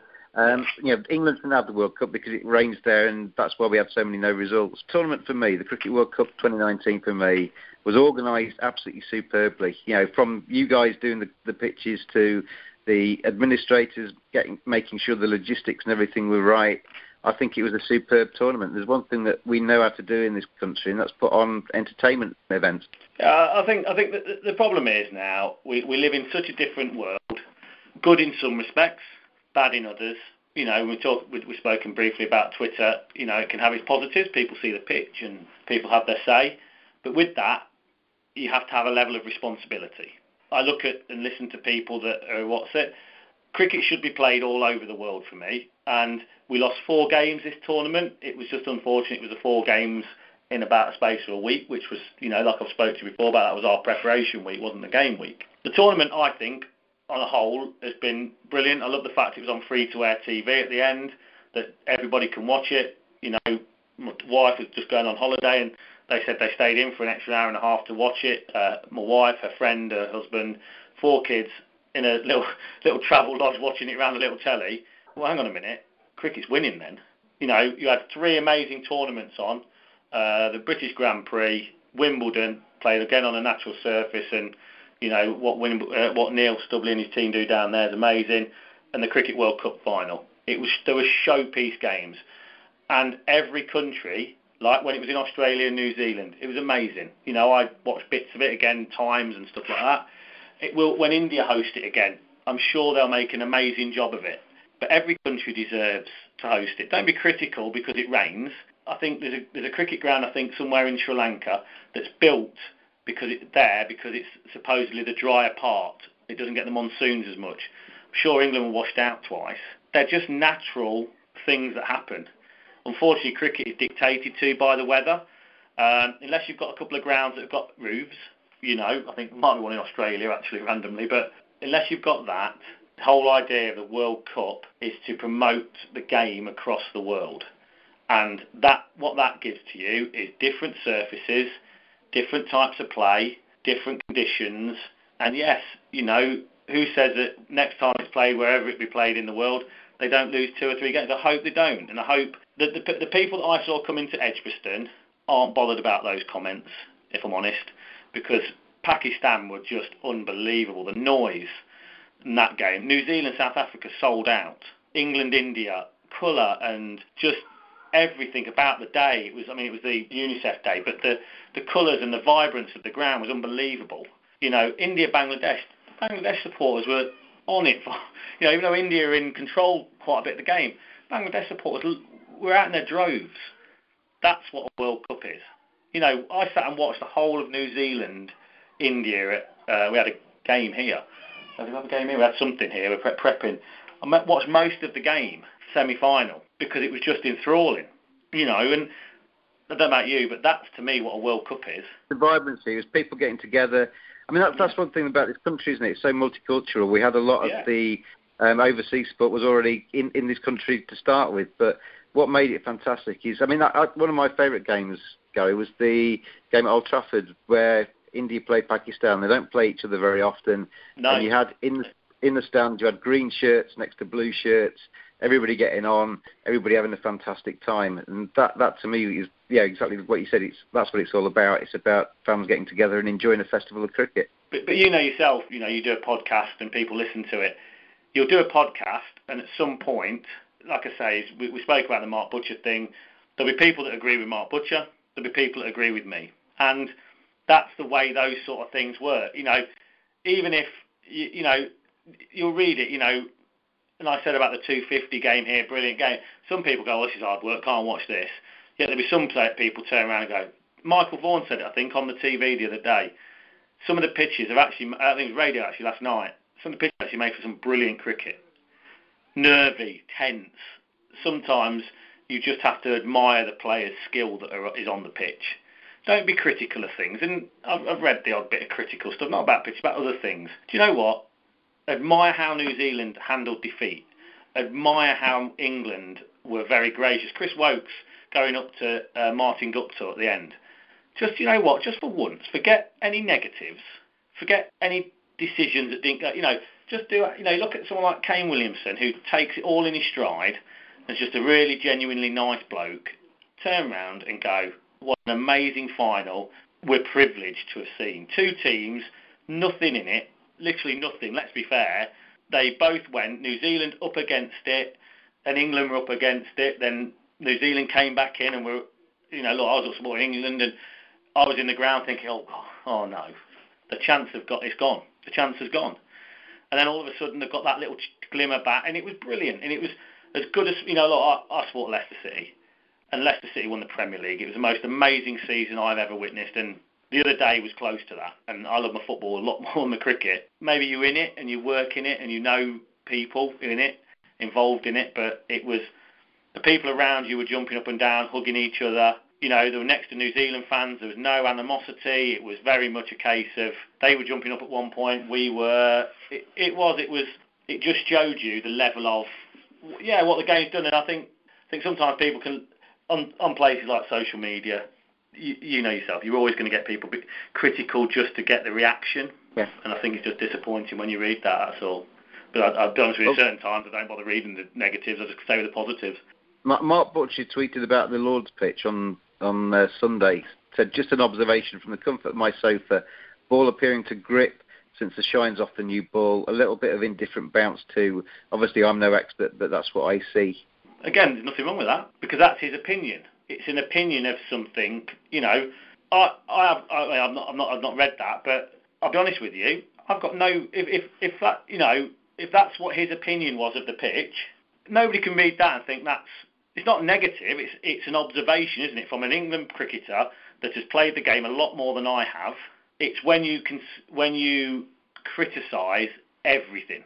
um, you know, England can have the World Cup because it rains there, and that's why we had so many no results. Tournament for me, the Cricket World Cup 2019 for me, was organised absolutely superbly. You know, from you guys doing the, the pitches to the administrators getting making sure the logistics and everything were right. I think it was a superb tournament. There's one thing that we know how to do in this country, and that's put on entertainment events. Uh, I think I think the, the problem is now we, we live in such a different world. Good in some respects, bad in others. You know, we talk we, we've spoken briefly about Twitter. You know, it can have its positives. People see the pitch and people have their say, but with that, you have to have a level of responsibility. I look at and listen to people that are what's it. Cricket should be played all over the world for me, and we lost four games this tournament. It was just unfortunate. It was the four games in about a space of a week, which was, you know, like I've spoke to you before about, that was our preparation week, wasn't the game week. The tournament, I think, on a whole, has been brilliant. I love the fact it was on free-to-air TV at the end, that everybody can watch it. You know, my wife was just going on holiday, and they said they stayed in for an extra hour and a half to watch it. Uh, my wife, her friend, her husband, four kids in a little little travel lodge watching it around the little telly. Well, hang on a minute, cricket's winning then. You know, you had three amazing tournaments on, uh, the British Grand Prix, Wimbledon, played again on a natural surface, and you know what Win- uh, what Neil Stubley and his team do down there is amazing. And the Cricket World Cup final, it was there were showpiece games, and every country, like when it was in Australia and New Zealand, it was amazing. You know, I watched bits of it again, times and stuff like that. It will when India host it again. I'm sure they'll make an amazing job of it. But every country deserves to host it. Don't be critical because it rains. I think there's a there's a cricket ground I think somewhere in Sri Lanka that's built because it's there because it's supposedly the drier part. It doesn't get the monsoons as much. I'm sure England were washed out twice. They're just natural things that happen. Unfortunately, cricket is dictated to by the weather. Um, unless you've got a couple of grounds that have got roofs, you know, I think might be one in Australia actually randomly, but unless you've got that, the whole idea of the World Cup is to promote the game across the world. And that what that gives to you is different surfaces, different types of play, different conditions. And yes, you know, who says that next time it's played wherever it be played in the world, they don't lose two or three games? I hope they don't. And I hope that the, the people that I saw come into Edgbaston aren't bothered about those comments, if I'm honest, because Pakistan were just unbelievable. The noise in that game. New Zealand, South Africa sold out. England, India, colour and just everything about the day. It was, I mean, it was the UNICEF day, but the the colours and the vibrance of the ground was unbelievable. You know, India, Bangladesh, Bangladesh supporters were on it. For, you know, even though India were in control quite a bit of the game, Bangladesh supporters were out in their droves. That's what a World Cup is. You know, I sat and watched the whole of New Zealand, India. Uh, we had a game here. We have a game here? We had something here. We're pre- prepping. I watched most of the game, semi-final, because it was just enthralling. You know, and I don't know about you, but that's to me what a World Cup is. The vibrancy is people getting together. I mean, that's, that's one thing about this country, isn't it? It's so multicultural. We had a lot Yeah. of the um, overseas sport was already in, in this country to start with, but what made it fantastic is, I mean, I, I, one of my favourite games, Gary, was the game at Old Trafford where India played Pakistan. They don't play each other very often, No. and you had in the in the stands you had green shirts next to blue shirts, everybody getting on, everybody having a fantastic time, and that that to me is yeah exactly what you said. It's that's what it's all about. It's about fans getting together and enjoying a festival of cricket. But, but you know yourself, you know, you do a podcast and people listen to it. You'll do a podcast, and at some point, like I say, we, we spoke about the Mark Butcher thing. There'll be people that agree with Mark Butcher. There'll be people that agree with me, and that's the way those sort of things work. You know, even if you, you know, you'll read it. You know, and I said about the 250 game here, brilliant game. Some people go, oh, this is hard work, can't watch this. Yet there'll be some people turn around and go, Michael Vaughan said it, I think, on the TV the other day. Some of the pitches have actually, I think it was radio actually last night, some of the pitches actually made for some brilliant cricket. Nervy, tense. Sometimes you just have to admire the player's skill that are, is on the pitch. Don't be critical of things. And I've, I've read the odd bit of critical stuff, not about pitch, about other things. Do you know what? Admire how New Zealand handled defeat. Admire how England were very gracious. Chris Woakes going up to uh, Martin Guptill at the end. Just, you know what, just for once, forget any negatives. Forget any decisions that didn't go, you know, just do, you know, look at someone like Kane Williamson who takes it all in his stride and is just a really genuinely nice bloke. Turn around and go, what an amazing final we're privileged to have seen. Two teams, nothing in it, literally nothing, let's be fair. They both went, New Zealand up against it, and England were up against it. Then New Zealand came back in and were, you know, look, I was up supporting England, and I was in the ground thinking, oh, oh no, the chance have got, it's gone. The chance has gone. And then all of a sudden they've got that little glimmer back, and it was brilliant. And it was as good as, you know, look, I, I support Leicester City, and Leicester City won the Premier League. It was the most amazing season I've ever witnessed, and the other day was close to that. And I love my football a lot more than my cricket. Maybe you're in it and you work in it and you know people in it, involved in it, but it was the people around you were jumping up and down, hugging each other. You know, they were next to New Zealand fans. There was no animosity. It was very much a case of they were jumping up at one point. We were. It, it was. It was. It just showed you the level of, yeah, what the game's done. And I think, I think sometimes people can on on places like social media. You, you know yourself. You're always going to get people critical just to get the reaction. Yeah. And I think it's just disappointing when you read that. That's all. But I, I'll be honest with you, Oh. certain times I don't bother reading the negatives. I just stay with the positives. Mark Butcher tweeted about the Lord's pitch on on uh, Sunday, said, just an observation from the comfort of my sofa, ball appearing to grip since the shine's off the new ball, a little bit of indifferent bounce too. Obviously, I'm no expert, but that's what I see. Again, there's nothing wrong with that because that's his opinion. It's an opinion of something. You know, I, I have, I, I'm not, I'm not, I've not read that, but I'll be honest with you. I've got no. If, if, if that, you know, if that's what his opinion was of the pitch, nobody can read that and think that's. It's not negative. It's it's an observation, isn't it, from an England cricketer that has played the game a lot more than I have. It's when you can when you criticise everything.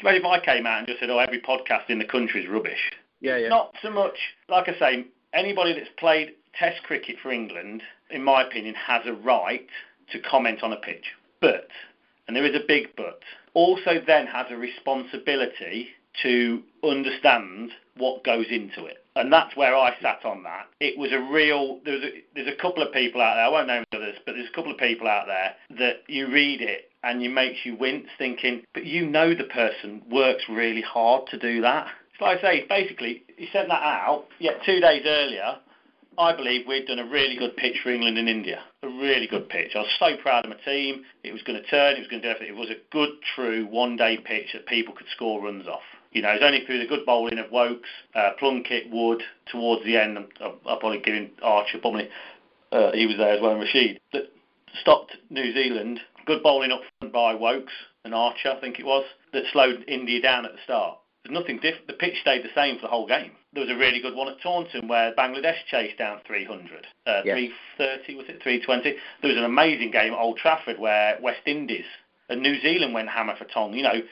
Imagine if I came out and just said, "Oh, every podcast in the country is rubbish"? Yeah, yeah. Not so much. Like I say, anybody that's played Test cricket for England, in my opinion, has a right to comment on a pitch. But, and there is a big but, also then has a responsibility to understand what goes into it. And that's where I sat on that. It was a real. There's a, there's a couple of people out there. I won't name others, but there's a couple of people out there that you read it and it makes you wince, thinking, but you know the person works really hard to do that. So I say, basically, he sent that out. Yet two days earlier, I believe we'd done a really good pitch for England and India. A really good pitch. I was so proud of my team. It was going to turn. It was going to do everything. It was a good, true one-day pitch that people could score runs off. You know, it's only through the good bowling of Woakes, uh, Plunkett, Wood, towards the end, I'll, I'll probably give him Archer, probably, uh, he was there as well, and Rashid, that stopped New Zealand. Good bowling up front by Woakes and Archer, I think it was, that slowed India down at the start. There's nothing different. The pitch stayed the same for the whole game. There was a really good one at Taunton where Bangladesh chased down 300, uh, Yeah. 330 was it 320? There was an amazing game at Old Trafford where West Indies and New Zealand went hammer for tong. You know,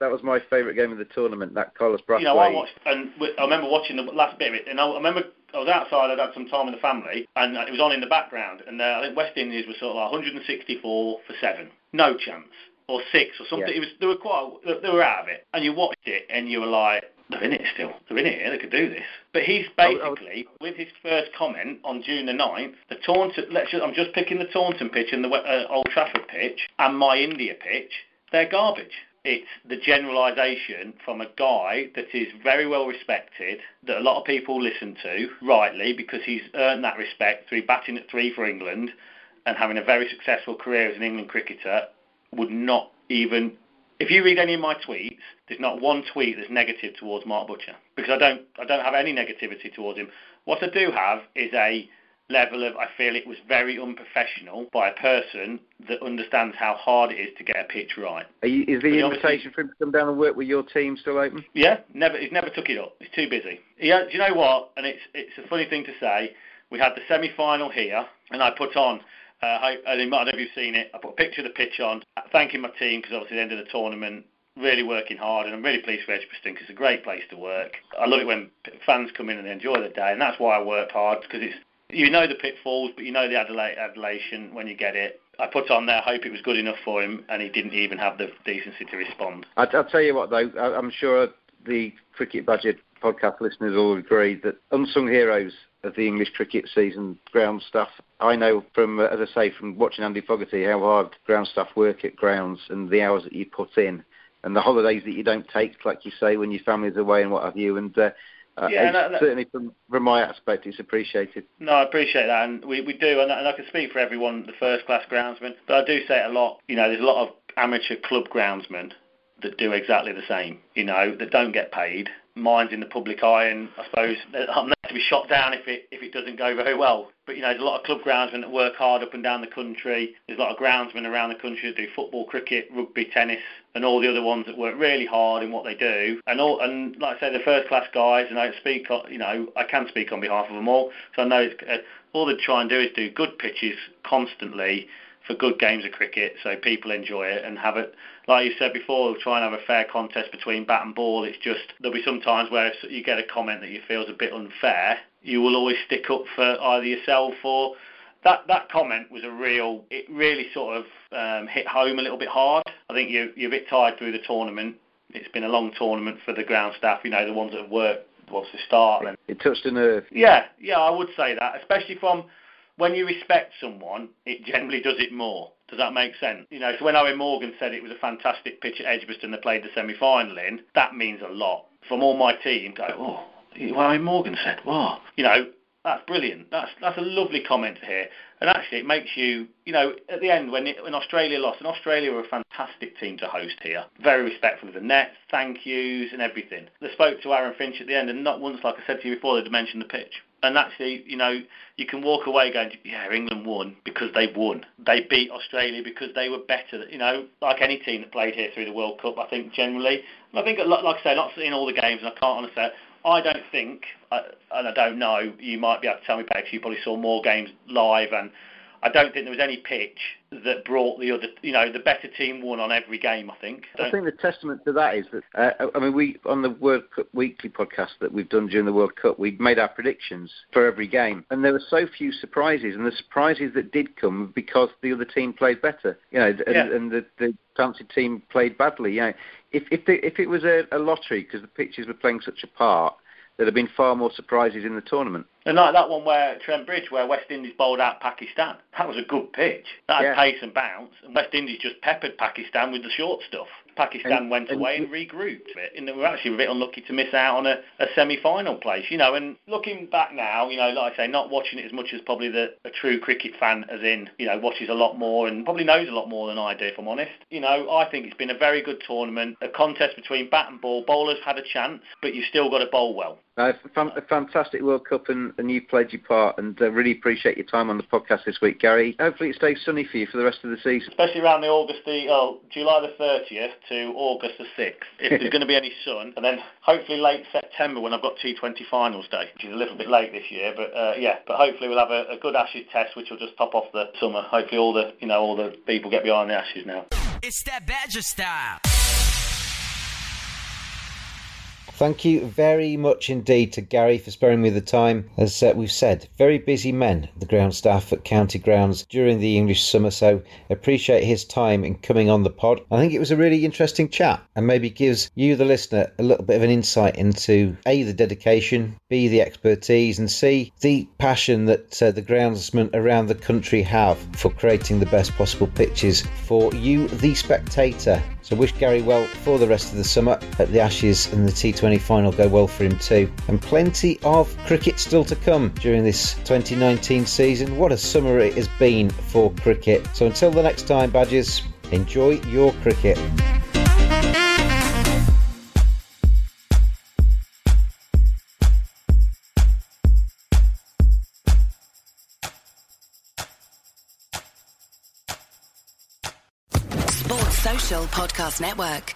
That was my favourite game of the tournament. That Carlos Brathwaite. you know, I watched and I remember watching the last bit of it, and I, remember I was outside. I'd had some time with the family, and it was on in the background. And uh, I think West Indies were sort of like 164 for seven, no chance, or six or something. Yeah. It was they were quite they were out of it, and you watched it, and you were like. They're in it still. They're in it. They could do this. But he's I would- I would- basically, with his first comment on June the 9th, the Taunton. Let's just, I'm just picking the Taunton pitch and the uh, Old Trafford pitch and my India pitch. They're garbage. It's the generalisation from a guy that is very well respected, that a lot of people listen to, rightly, because he's earned that respect through batting at three for England and having a very successful career as an England cricketer, would not even. If you read any of my tweets, there's not one tweet that's negative towards Mark Butcher because I don't. I don't have any negativity towards him. What I do have is a level of I feel it was very unprofessional by a person that understands how hard it is to get a pitch right. Are you, is the But invitation for him to come down and work with your team still open? Yeah, never. He's never took it up. He's too busy. Yeah, do you know what? And it's it's a funny thing to say. We had the semi-final here, and I put on. Uh, I, I don't know if you've seen it. I put a picture of the pitch on, thanking my team because obviously the end of the tournament, really working hard, and I'm really pleased for Edgbaston because it's a great place to work. I love it when fans come in and they enjoy the day, and that's why I work hard because it's you know the pitfalls, but you know the adula- adulation when you get it. I put on there, hope it was good enough for him, and he didn't even have the decency to respond. I, I'll tell you what, though, I, I'm sure the Cricket Badger podcast listeners all agree that unsung heroes of the English cricket season, ground staff. I know from, uh, as I say, from watching Andy Fogarty, how hard ground staff work at grounds and the hours that you put in, and the holidays that you don't take, like you say, when your family's away and what have you. And uh, uh, Yeah, no. certainly from, from my aspect, it's appreciated. No, I appreciate that, and we, we do, and, I- and I can speak for everyone, the first class groundsman, but I do say it a lot. You know, there's a lot of amateur club groundsmen that do exactly the same. You know, that don't get paid. Mine's in the public eye, and I suppose I'm there to be shot down if it if it doesn't go very well. But you know, there's a lot of club groundsmen that work hard up and down the country. There's a lot of groundsmen around the country that do football, cricket, rugby, tennis, and all the other ones that work really hard in what they do. And all and like I say, the first class guys, and I speak, you know, I can speak on behalf of them all. So I know it's, uh, all they try and do is do good pitches constantly for good games of cricket, so people enjoy it and have it. Like you said before, we'll try and have a fair contest between bat and ball. It's just there'll be some times where if you get a comment that you feel is a bit unfair, you will always stick up for either yourself or that that comment was a real. It really sort of um, hit home a little bit hard. I think you you're a bit tired through the tournament. It's been a long tournament for the ground staff. You know the ones that have worked what's the start and It touched a nerve. yeah, yeah, I would say that, especially from when you respect someone, it generally does it more. Does that make sense? You know, so when Eoin Morgan said it was a fantastic pitch at Edgbaston, they played the semi-final in, that means a lot. From all my team, go, oh, Eoin Morgan said, wow. You know, That's brilliant. That's that's a lovely comment to hear. And actually, it makes you, you know, at the end when it, when Australia lost, and Australia were a fantastic team to host here. Very respectful of the nets, thank yous, and everything. They spoke to Aaron Finch at the end, and not once, like I said to you before, they'd mentioned the pitch. And actually, you know, you can walk away going, yeah, England won because they won. They beat Australia because they were better. You know, like any team that played here through the World Cup, I think generally. And I think, like I say, not seeing all the games, and I can't honestly I don't think, uh, and I don't know, you might be able to tell me, Bex, you probably saw more games live, and I don't think there was any pitch that brought the other, you know, the better team won on every game. I think. I, I think the testament to that is that uh, I mean, we on the World Cup Weekly podcast that we've done during the World Cup, we made our predictions for every game, and there were so few surprises, and the surprises that did come because the other team played better, you know, and, yeah. and the, the fancy team played badly. You know, if if, the, if it was a, a lottery because the pitches were playing such a part, there'd have been far more surprises in the tournament. And like that one where Trent Bridge, where West Indies bowled out Pakistan, that was a good pitch. That had Yeah. pace and bounce, and West Indies just peppered Pakistan with the short stuff. Pakistan And- went and- away and regrouped. And they were actually a bit unlucky to miss out on a, a semi-final place, you know. And looking back now, you know, like I say, not watching it as much as probably the a true cricket fan, as in, you know, watches a lot more and probably knows a lot more than I do, if I'm honest. You know, I think it's been a very good tournament, a contest between bat and ball. Bowlers had a chance, but you've still got to bowl well. Uh, fan- a fantastic World Cup, and, and you played your part, and uh, really appreciate your time on the podcast this week, Gary. Hopefully, it stays sunny for you for the rest of the season. especially around the August the oh, July the 30th to August the 6th, if there's going to be any sun, and then hopefully late September when I've got T20 finals day, which is a little bit late this year, but uh, yeah, but hopefully we'll have a, a good Ashes test, which will just top off the summer. Hopefully all the you know all the people get behind the Ashes now. It's that Badger style. Thank you very much indeed to Gary for sparing me the time. As uh, we've said, very busy men, the ground staff at County Grounds during the English summer, so appreciate his time in coming on the pod. I think it was a really interesting chat and maybe gives you, the listener, a little bit of an insight into A, the dedication, B, the expertise, and C, the passion that uh, the groundsmen around the country have for creating the best possible pitches for you, the spectator. So wish Gary well for the rest of the summer. at the Ashes and the T20 final go well for him too. And plenty of cricket still to come during this 2019 season. What a summer it has been for cricket. So until the next time, Badgers, enjoy your cricket. Podcast Network.